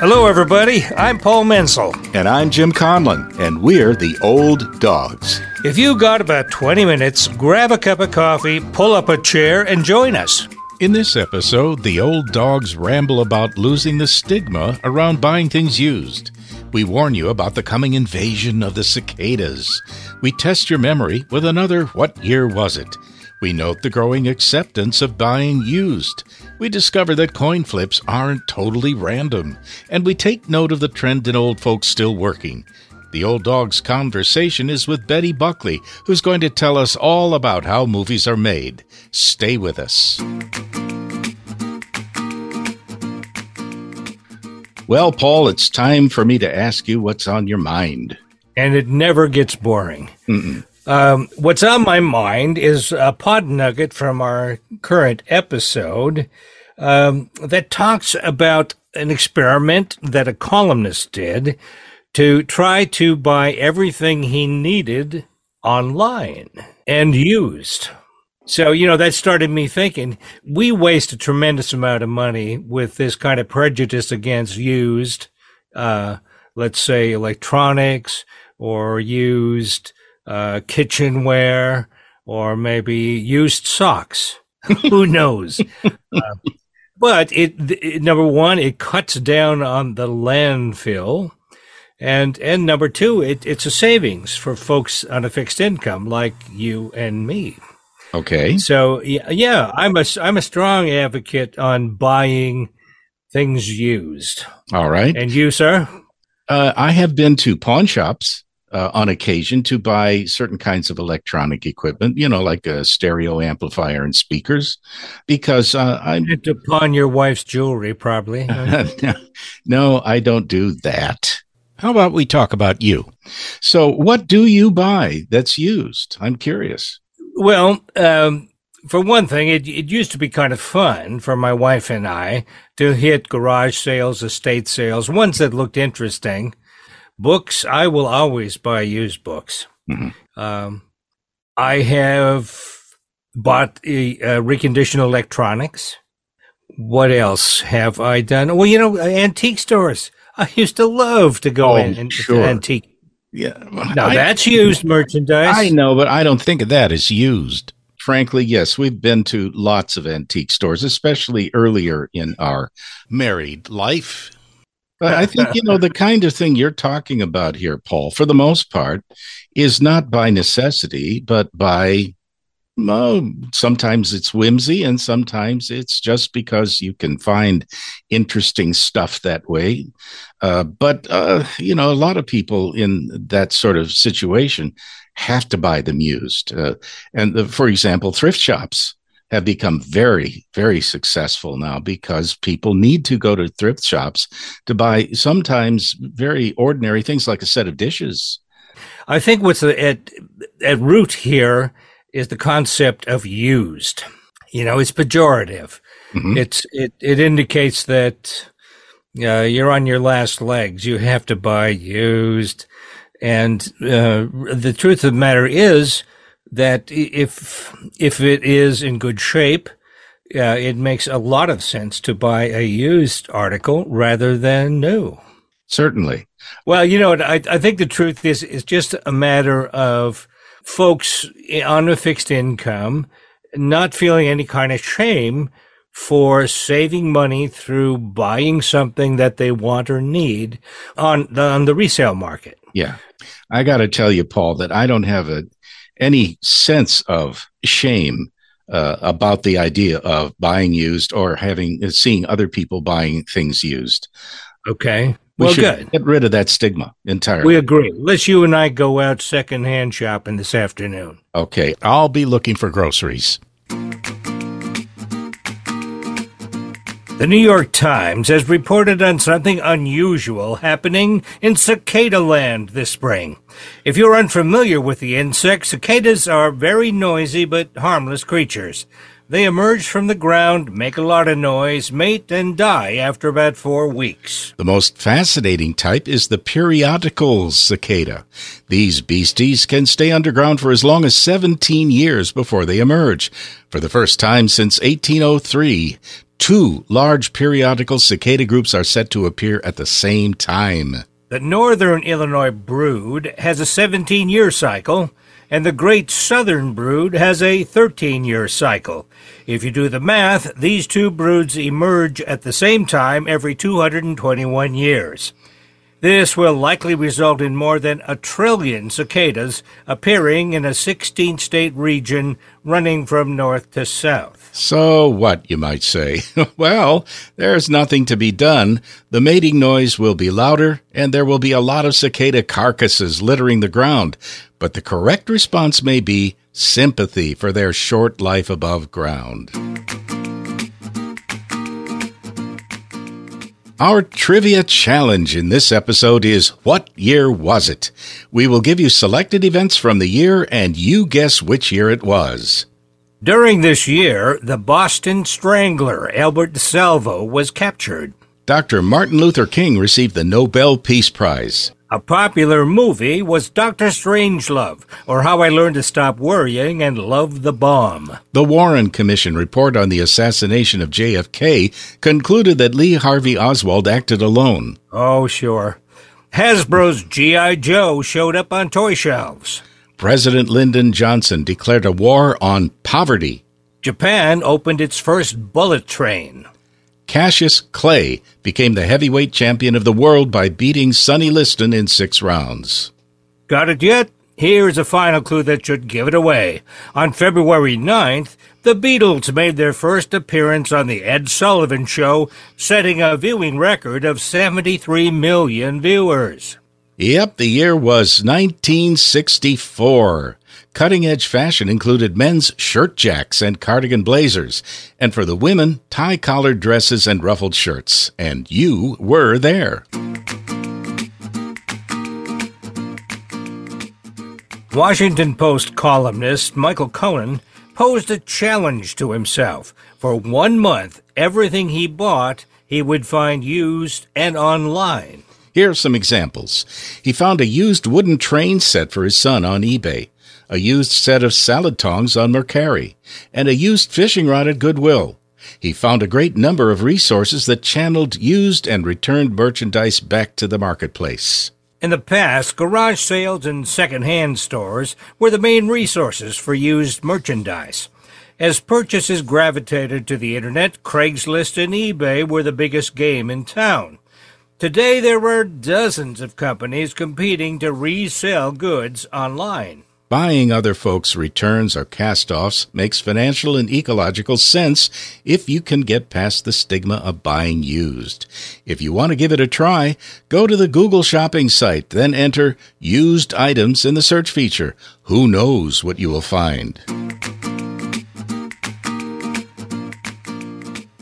Hello, everybody. I'm Paul Menzel. And I'm Jim Conlon, and we're the Old Dogs. If you've got about 20 minutes, grab a cup of coffee, pull up a chair, and join us. In this episode, the old dogs ramble about losing the stigma around buying things used. We warn you about the coming invasion of the cicadas. We test your memory with another What Year Was It? We note the growing acceptance of buying used. We discover that coin flips aren't totally random. And we take note of the trend in old folks still working. The Old Dog's conversation is with Betty Buckley, who's going to tell us all about how movies are made. Stay with us. Well, Paul, it's time for me to ask you what's on your mind. And it never gets boring. Um, what's on my mind is a pod nugget from our current episode um, that talks about an experiment that a columnist did to try to buy everything he needed online and used. So, you know, that started me thinking we waste a tremendous amount of money with this kind of prejudice against used, uh, let's say electronics or used uh, kitchenware or maybe used socks. Who knows? uh, but it, it, number one, it cuts down on the landfill. And, and number two, it, it's a savings for folks on a fixed income like you and me. Okay. So yeah, yeah, I'm a I'm a strong advocate on buying things used. All right. And you, sir? Uh, I have been to pawn shops uh, on occasion to buy certain kinds of electronic equipment, you know, like a stereo amplifier and speakers, because uh, I'm. And to pawn your wife's jewelry, probably. no, I don't do that. How about we talk about you? So, what do you buy that's used? I'm curious. Well, um, for one thing, it, it used to be kind of fun for my wife and I to hit garage sales, estate sales, ones that looked interesting. Books, I will always buy used books. Mm-hmm. Um, I have bought uh, reconditioned electronics. What else have I done? Well, you know, antique stores. I used to love to go Oh, in and sure. antique. Yeah. Now I- that's used merchandise. I know, but I don't Think of that as used. Frankly, yes, we've been to lots of antique stores, especially earlier in our. Married life. But I think, you know, the kind of thing you're talking about here, Paul, for the most part, is not by necessity, but by, well, sometimes it's whimsy and sometimes it's just because you can find interesting stuff that way. Uh, but, uh, you know, a lot of people in that sort of situation have to buy them used. Uh, and the, for example, thrift shops have become very, very successful now because people need to go to thrift shops to buy sometimes very ordinary things like a set of dishes. I think what's at at root here is the concept of used. You know, it's pejorative. Mhm. It's it it indicates that uh, you're on your last legs. You have to buy used, and uh, the truth of the matter is that if if it is in good shape, uh, it makes a lot of sense to buy a used article rather than new. Certainly. Well, you know, I, I think the truth is, it's just a matter of folks on a fixed income not feeling any kind of shame for saving money through buying something that they want or need on the, on the resale market. Yeah. I got to tell you, Paul, that I don't have a, any sense of shame uh, about the idea of buying used or having seeing other people buying things used. Okay. We well, good. get rid of that stigma entirely. We agree. Let's you and I go out secondhand shopping this afternoon. okay. I'll be looking for groceries. The New York Times has reported on something unusual happening in cicada land this spring. If you're unfamiliar with the insect, cicadas are very noisy but harmless creatures. They emerge from the ground, make a lot of noise, mate, and die after about four weeks. The most fascinating type is the periodical cicada. These beasties can stay underground for as long as 17 years before they emerge. For the first time since 1803, two large periodical cicada groups are set to appear at the same time. The northern Illinois brood has a 17 year cycle, and the great southern brood has a 13 year cycle. If you do the math, these two broods emerge at the same time every 221 years. This will likely result in more than a trillion cicadas appearing in a 16 state region running from north to south. So what, you might say? well, there's nothing to be done. The mating noise will be louder, and there will be a lot of cicada carcasses littering the ground. But the correct response may be sympathy for their short life above ground. Our trivia challenge in this episode is What Year Was It? We will give you selected events from the year and you guess which year it was. During this year, the Boston Strangler, Albert DeSalvo, was captured. Dr. Martin Luther King received the Nobel Peace Prize. A popular movie was Doctor Strangelove, or How I Learned to Stop Worrying and Love the Bomb. The Warren Commission report on the assassination of JFK concluded that Lee Harvey Oswald acted alone. Oh, sure. Hasbro's G.I. Joe showed up on toy shelves. President Lyndon Johnson declared a war on poverty. Japan opened its first bullet train. Cassius Clay became the heavyweight champion of the world by beating Sonny Liston in six rounds. Got it yet? Here's a final clue that should give it away. On February 9th, the Beatles made their first appearance on The Ed Sullivan Show, setting a viewing record of 73 million viewers. Yep, the year was 1964. Cutting edge fashion included men's shirt jacks and cardigan blazers, and for the women, tie collared dresses and ruffled shirts. And you were there. Washington Post columnist Michael Cohen posed a challenge to himself. For one month, everything he bought he would find used and online. Here are some examples. He found a used wooden train set for his son on eBay a used set of salad tongs on Mercari, and a used fishing rod at Goodwill. He found a great number of resources that channeled used and returned merchandise back to the marketplace. In the past, garage sales and second-hand stores were the main resources for used merchandise. As purchases gravitated to the internet, Craigslist and eBay were the biggest game in town. Today, there were dozens of companies competing to resell goods online. Buying other folks' returns or cast offs makes financial and ecological sense if you can get past the stigma of buying used. If you want to give it a try, go to the Google shopping site, then enter used items in the search feature. Who knows what you will find?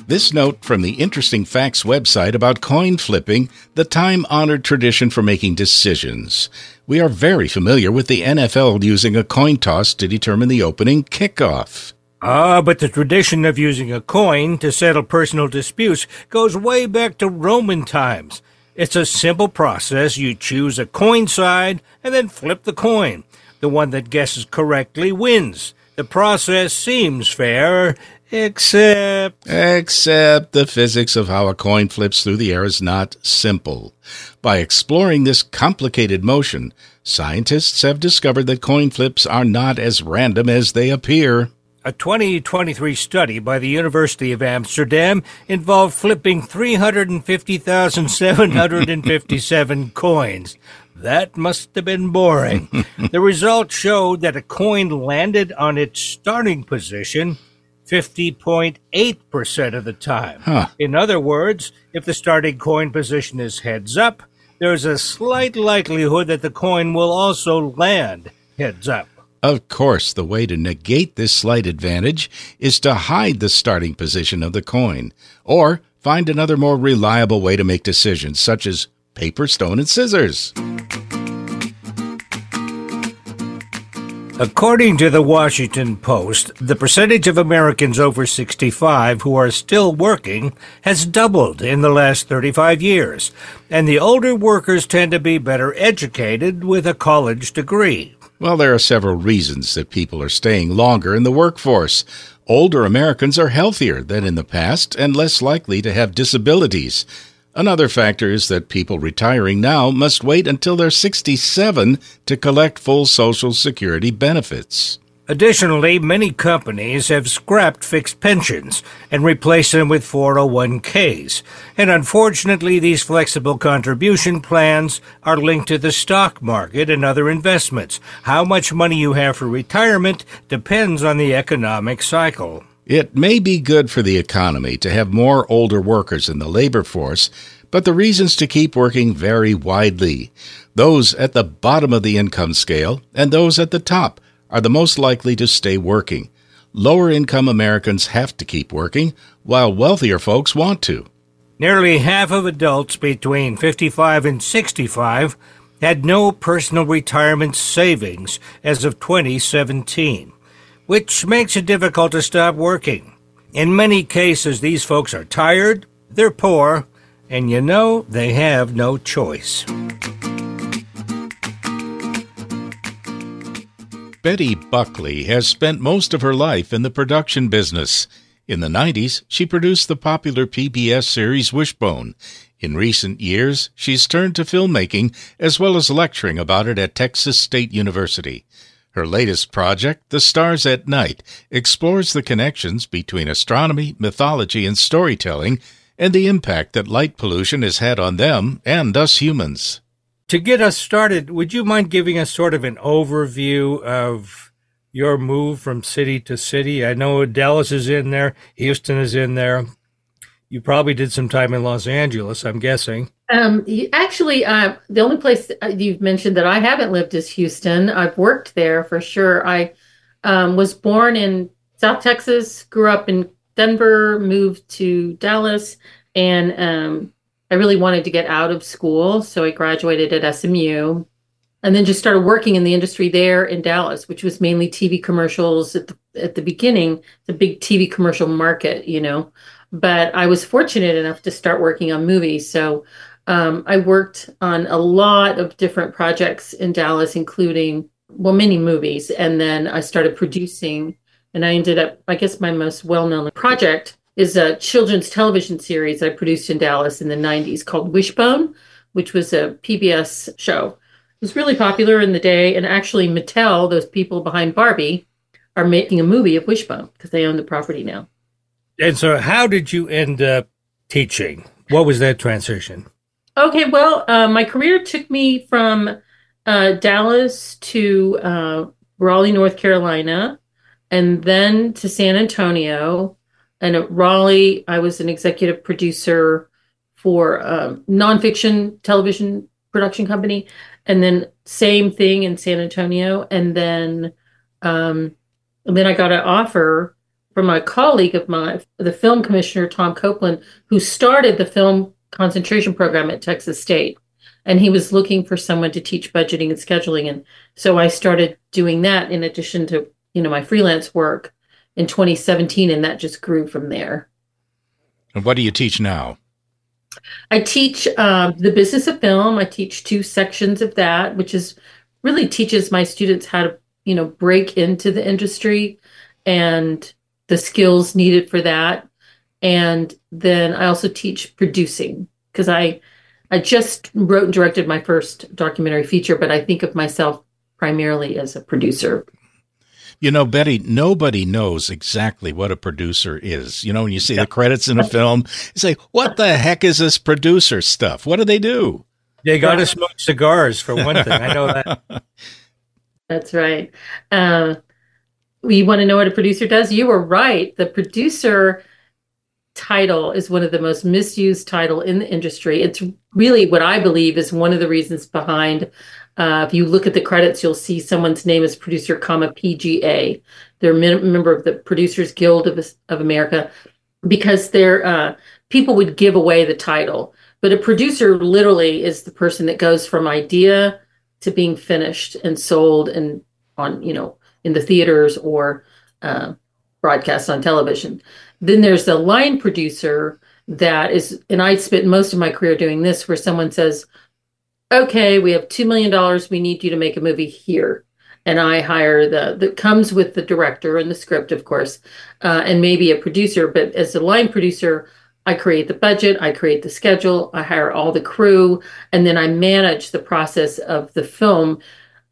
This note from the Interesting Facts website about coin flipping, the time honored tradition for making decisions. We are very familiar with the NFL using a coin toss to determine the opening kickoff. Ah, but the tradition of using a coin to settle personal disputes goes way back to Roman times. It's a simple process. You choose a coin side and then flip the coin. The one that guesses correctly wins. The process seems fair, Except. Except the physics of how a coin flips through the air is not simple. By exploring this complicated motion, scientists have discovered that coin flips are not as random as they appear. A 2023 study by the University of Amsterdam involved flipping 350,757 coins. That must have been boring. the results showed that a coin landed on its starting position 50.8% of the time. Huh. In other words, if the starting coin position is heads up, there's a slight likelihood that the coin will also land heads up. Of course, the way to negate this slight advantage is to hide the starting position of the coin, or find another more reliable way to make decisions, such as paper, stone, and scissors. According to the Washington Post, the percentage of Americans over 65 who are still working has doubled in the last 35 years, and the older workers tend to be better educated with a college degree. Well, there are several reasons that people are staying longer in the workforce. Older Americans are healthier than in the past and less likely to have disabilities. Another factor is that people retiring now must wait until they're 67 to collect full Social Security benefits. Additionally, many companies have scrapped fixed pensions and replaced them with 401ks. And unfortunately, these flexible contribution plans are linked to the stock market and other investments. How much money you have for retirement depends on the economic cycle. It may be good for the economy to have more older workers in the labor force, but the reasons to keep working vary widely. Those at the bottom of the income scale and those at the top are the most likely to stay working. Lower income Americans have to keep working, while wealthier folks want to. Nearly half of adults between 55 and 65 had no personal retirement savings as of 2017, which makes it difficult to stop working. In many cases, these folks are tired, they're poor, and you know they have no choice. Betty Buckley has spent most of her life in the production business. In the 90s, she produced the popular PBS series Wishbone. In recent years, she's turned to filmmaking as well as lecturing about it at Texas State University. Her latest project, The Stars at Night, explores the connections between astronomy, mythology, and storytelling, and the impact that light pollution has had on them and us humans. To get us started, would you mind giving us sort of an overview of your move from city to city? I know Dallas is in there, Houston is in there. You probably did some time in Los Angeles, I'm guessing. Um, actually, uh, the only place uh, you've mentioned that I haven't lived is Houston. I've worked there for sure. I um, was born in South Texas, grew up in Denver, moved to Dallas, and um, I really wanted to get out of school, so I graduated at SMU and then just started working in the industry there in Dallas, which was mainly TV commercials at the, at the beginning, the big TV commercial market, you know. But I was fortunate enough to start working on movies. So um, I worked on a lot of different projects in Dallas, including, well, many movies. And then I started producing, and I ended up, I guess, my most well known project is a children's television series I produced in Dallas in the 90s called Wishbone, which was a PBS show. It was really popular in the day, and actually, Mattel, those people behind Barbie, are making a movie of Wishbone because they own the property now. And so, how did you end up teaching? What was that transition? Okay, well, uh, my career took me from uh, Dallas to uh, Raleigh, North Carolina, and then to San Antonio, and at Raleigh, I was an executive producer for a nonfiction television production company, and then same thing in San Antonio, and then um, and then I got an offer from a colleague of mine, the film commissioner Tom Copeland, who started the film concentration program at Texas State, and he was looking for someone to teach budgeting and scheduling, and so I started doing that in addition to you know my freelance work in 2017, and that just grew from there. And what do you teach now? I teach um, the business of film. I teach two sections of that, which is really teaches my students how to, you know, break into the industry and the skills needed for that. And then I also teach producing because I I just wrote and directed my first documentary feature, but I think of myself primarily as a producer. You know, Betty, nobody knows exactly what a producer is. You know, when you see the credits in a film, you say, what the heck is this producer stuff? What do they do? They got to smoke cigars, for one thing. I know that. That's right. Uh, you want to know what a producer does? You were right. The producer title is one of the most misused title in the industry. It's really what I believe is one of the reasons behind uh, if you look at the credits, you'll see someone's name is producer, comma PGA. They're a member of the Producers Guild of, of America because they're uh, people would give away the title, but a producer literally is the person that goes from idea to being finished and sold and on you know in the theaters or uh, broadcast on television. Then there's the line producer that is, and I spent most of my career doing this, where someone says, okay, we have $2 million. We need you to make a movie here. and I hire the that comes with the director and the script, of course, uh, and maybe a producer. But as a line producer, I create the budget, I create the schedule, I hire all the crew, and then I manage the process of the film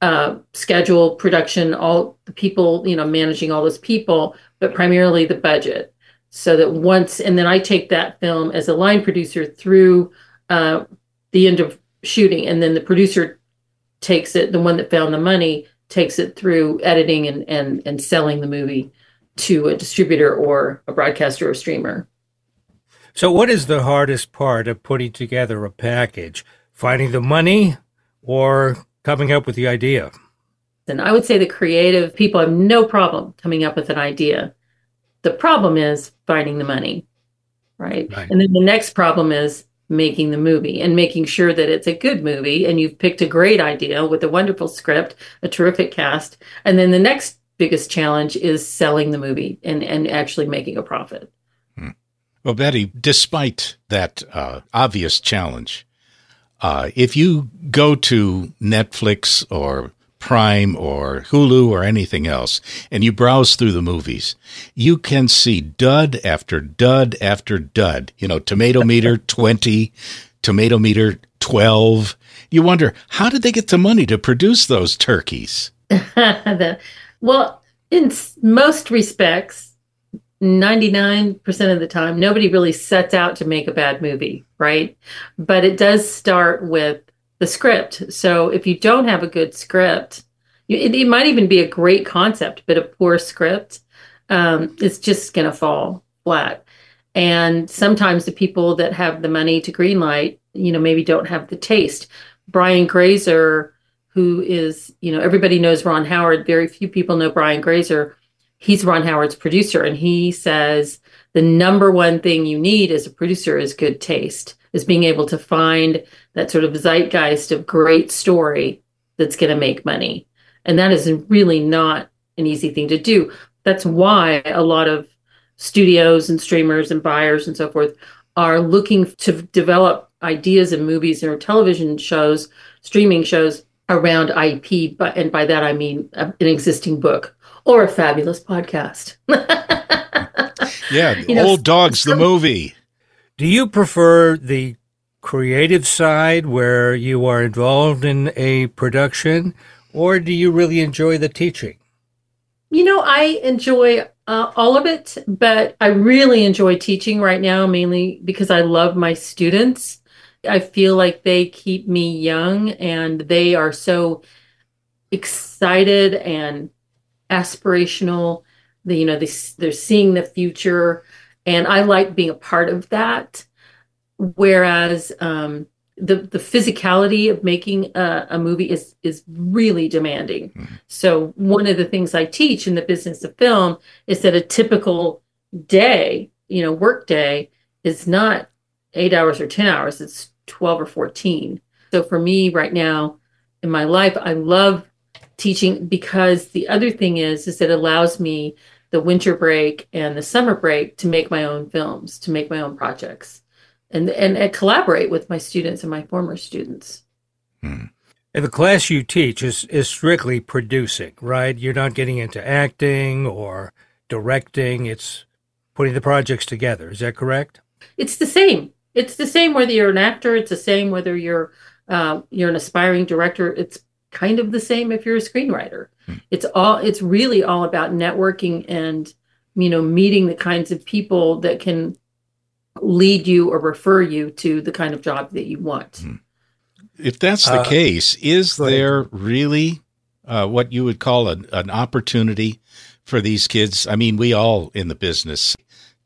uh, schedule, production, all the people, you know, managing all those people, but primarily the budget. So that once, and then I take that film as a line producer through uh, the end of shooting, and then the producer takes it, the one that found the money takes it through editing and and and selling the movie to a distributor or a broadcaster or streamer. So, what is the hardest part of putting together a package? Finding the money or coming up with the idea? And I would say the creative people have no problem coming up with an idea. The problem is finding the money, right? right? And then the next problem is making the movie and making sure that it's a good movie and you've picked a great idea with a wonderful script, a terrific cast. And then the next biggest challenge is selling the movie and, and actually making a profit. Hmm. Well, Betty, despite that uh, obvious challenge, uh, if you go to Netflix or Prime or Hulu or anything else, and you browse through the movies, you can see dud after dud after dud. You know, tomato meter 20, tomato meter 12. You wonder, how did they get the money to produce those turkeys? the, well, in most respects, 99% of the time, nobody really sets out to make a bad movie, right? But it does start with the script. So if you don't have a good script, it, it might even be a great concept, but a poor script, um, it's just going to fall flat. And sometimes the people that have the money to greenlight, you know, maybe don't have the taste. Brian Grazer, who is, you know, everybody knows Ron Howard. Very few people know Brian Grazer he's Ron Howard's producer, and he says the number one thing you need as a producer is good taste, is being able to find that sort of zeitgeist of great story that's going to make money. And that is really not an easy thing to do. That's why a lot of studios and streamers and buyers and so forth are looking to develop ideas and movies or television shows, streaming shows around IP. But and by that I mean uh, an existing book or a fabulous podcast. yeah, you know, Old Dogs, the movie. Do you prefer the creative side where you are involved in a production, or do you really enjoy the teaching? You know, I enjoy uh, all of it, but I really enjoy teaching right now, mainly because I love my students. I feel like they keep me young and they are so excited and aspirational. The, you know, they, they're seeing the future, and I like being a part of that. Whereas um, the the physicality of making a, a, movie is is really demanding. Mm-hmm. So one of the things I teach in the business of film is that a typical day, you know, work day is not eight hours or ten hours; it's twelve or fourteen. So for me right now in my life, I love teaching because the other thing is is it allows me the winter break and the summer break to make my own films to make my own projects and and, and collaborate with my students and my former students. Hmm. and the class you teach is is strictly producing right? You're not getting into acting or directing it's putting the projects together is that correct? It's the same. It's the same whether you're an actor it's the same whether you're uh, you're an aspiring director it's kind of the same if you're a screenwriter. Hmm. It's all it's really all about networking and you know meeting the kinds of people that can lead you or refer you to the kind of job that you want. Hmm. If that's the uh, case, is there really uh, what you would call an, an opportunity for these kids? I mean, we all in the business.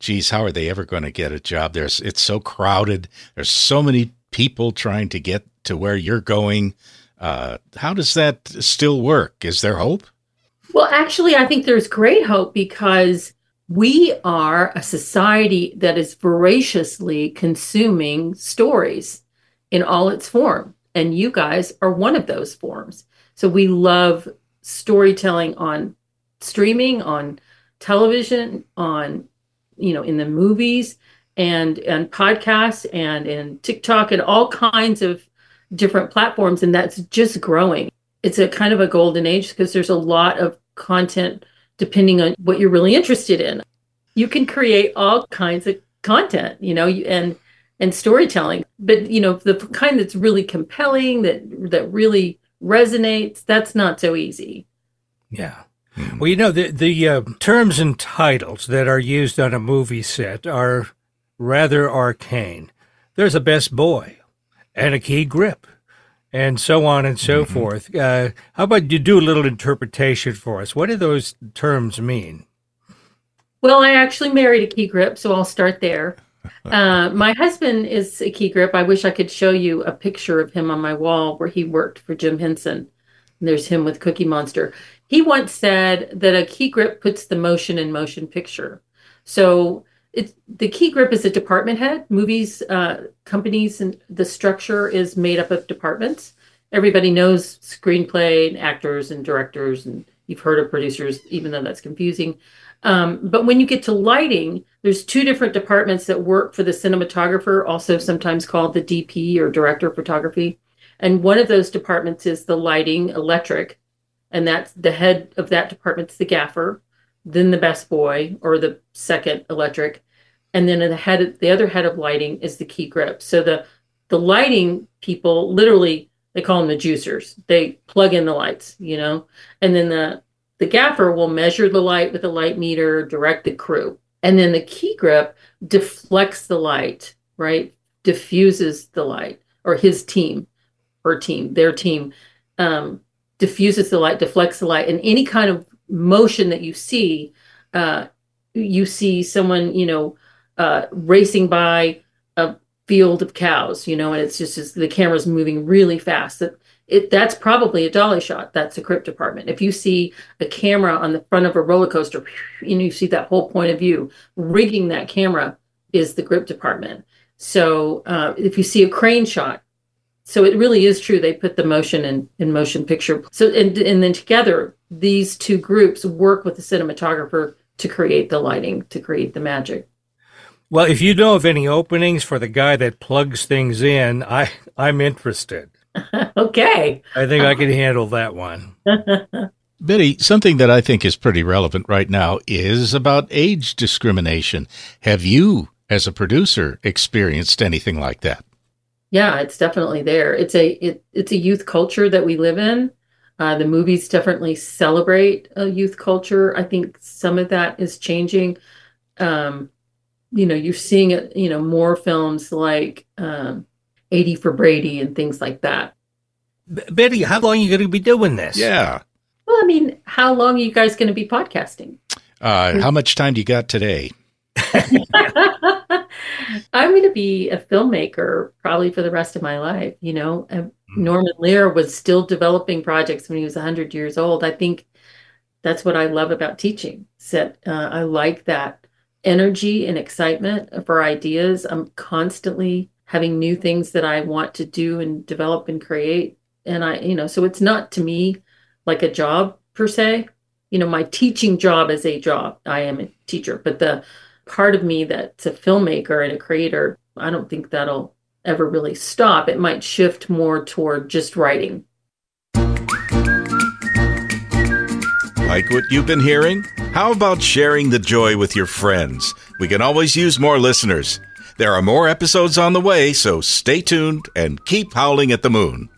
Geez, how are they ever going to get a job? There's it's so crowded. There's so many people trying to get to where you're going. Uh, how does that still work? Is there hope? Well, actually, I think there's great hope because we are a society that is voraciously consuming stories in all its form. And you guys are one of those forms. So we love storytelling on streaming, on television, on, you know, in the movies and and podcasts and in TikTok and all kinds of different platforms, and that's just growing. it's a kind of a golden age because there's a lot of content depending on what you're really interested in. You can create all kinds of content, you know, and and storytelling, but you know, the kind that's really compelling that that really resonates, that's not so easy. Yeah. Well, you know, the, the uh, terms and titles that are used on a movie set are rather arcane. There's a best boy and a key grip and so on and so mm-hmm. forth. Uh, how about you do a little interpretation for us? What do those terms mean? Well, I actually married a key grip, so I'll start there. Uh, my husband is a key grip. I wish I could show you a picture of him on my wall where he worked for Jim Henson. And there's him with Cookie Monster. He once said that a key grip puts the motion in motion picture. So it's the key grip is a department head. Movies, uh, companies, and the structure is made up of departments. Everybody knows screenplay and actors and directors, and you've heard of producers, even though that's confusing. Um, but when you get to lighting, there's two different departments that work for the cinematographer, also sometimes called the DP or director of photography. And one of those departments is the lighting electric, and that's the head of that department's the gaffer then the best boy or the second electric, and then the head the other head of lighting is the key grip. So the the lighting people literally they call them the juicers. They plug in the lights, you know, and then the the gaffer will measure the light with a light meter, direct the crew, and then the key grip deflects the light, right? Diffuses the light, or his team, her team, their team, um, diffuses the light, deflects the light, and any kind of motion that you see, uh, you see someone, you know, uh, racing by a field of cows, you know, and it's just, it's, the camera's moving really fast. That it that's probably a dolly shot. That's a grip department. If you see a camera on the front of a roller coaster, and you see that whole point of view, rigging that camera is the grip department. So uh, if you see a crane shot, so it really is true. They put the motion in, in motion picture. So and and then together these two groups work with the cinematographer to create the lighting, to create the magic. Well, if you know of any openings for the guy that plugs things in, I I'm interested. okay. I think I can handle that one. Betty, something that I think is pretty relevant right now is about age discrimination. Have you, as a producer, experienced anything like that? Yeah, it's definitely there. It's a it, it's a youth culture that we live in. Uh, the movies definitely celebrate a youth culture. I think some of that is changing. Um, you know, you're seeing it. You know, more films like um, 80 for Brady and things like that. B- Betty, how long are you going to be doing this? Yeah. Well, I mean, how long are you guys going to be podcasting? Uh, how much time do you got today? I'm going to be a filmmaker probably for the rest of my life. You know, mm-hmm. Norman Lear was still developing projects when he was 100 years old. I think that's what I love about teaching. That uh, I like that energy and excitement for ideas. I'm constantly having new things that I want to do and develop and create. And I, you know, so it's not to me like a job per se. You know, my teaching job is a job. I am a teacher, but the part of me that's a filmmaker and a creator, I don't think that'll ever really stop. It might shift more toward just writing. Like what you've been hearing? How about sharing the joy with your friends? We can always use more listeners. There are more episodes on the way, so stay tuned and keep howling at the moon.